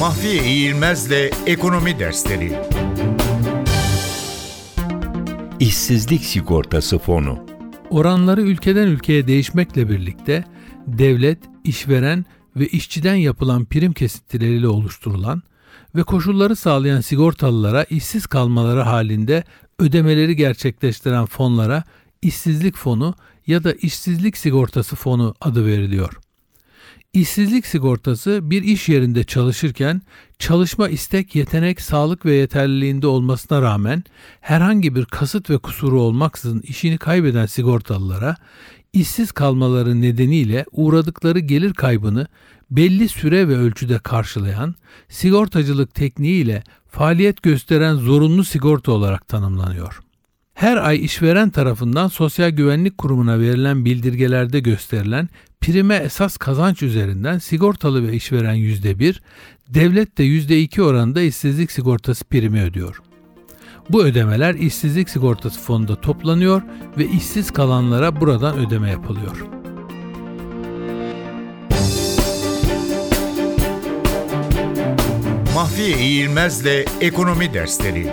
Mahfiye İğilmez'le Ekonomi Dersleri İşsizlik Sigortası Fonu Oranları ülkeden ülkeye değişmekle birlikte devlet, işveren ve işçiden yapılan prim kesintileriyle oluşturulan ve koşulları sağlayan sigortalılara işsiz kalmaları halinde ödemeleri gerçekleştiren fonlara işsizlik fonu ya da işsizlik sigortası fonu adı veriliyor. İşsizlik sigortası bir iş yerinde çalışırken çalışma istek, yetenek, sağlık ve yeterliliğinde olmasına rağmen herhangi bir kasıt ve kusuru olmaksızın işini kaybeden sigortalılara işsiz kalmaları nedeniyle uğradıkları gelir kaybını belli süre ve ölçüde karşılayan sigortacılık tekniğiyle faaliyet gösteren zorunlu sigorta olarak tanımlanıyor. Her ay işveren tarafından Sosyal Güvenlik Kurumu'na verilen bildirgelerde gösterilen prime esas kazanç üzerinden sigortalı ve işveren %1, devlet de %2 oranında işsizlik sigortası primi ödüyor. Bu ödemeler işsizlik sigortası fonunda toplanıyor ve işsiz kalanlara buradan ödeme yapılıyor. Mahfiye İğilmez'le Ekonomi Dersleri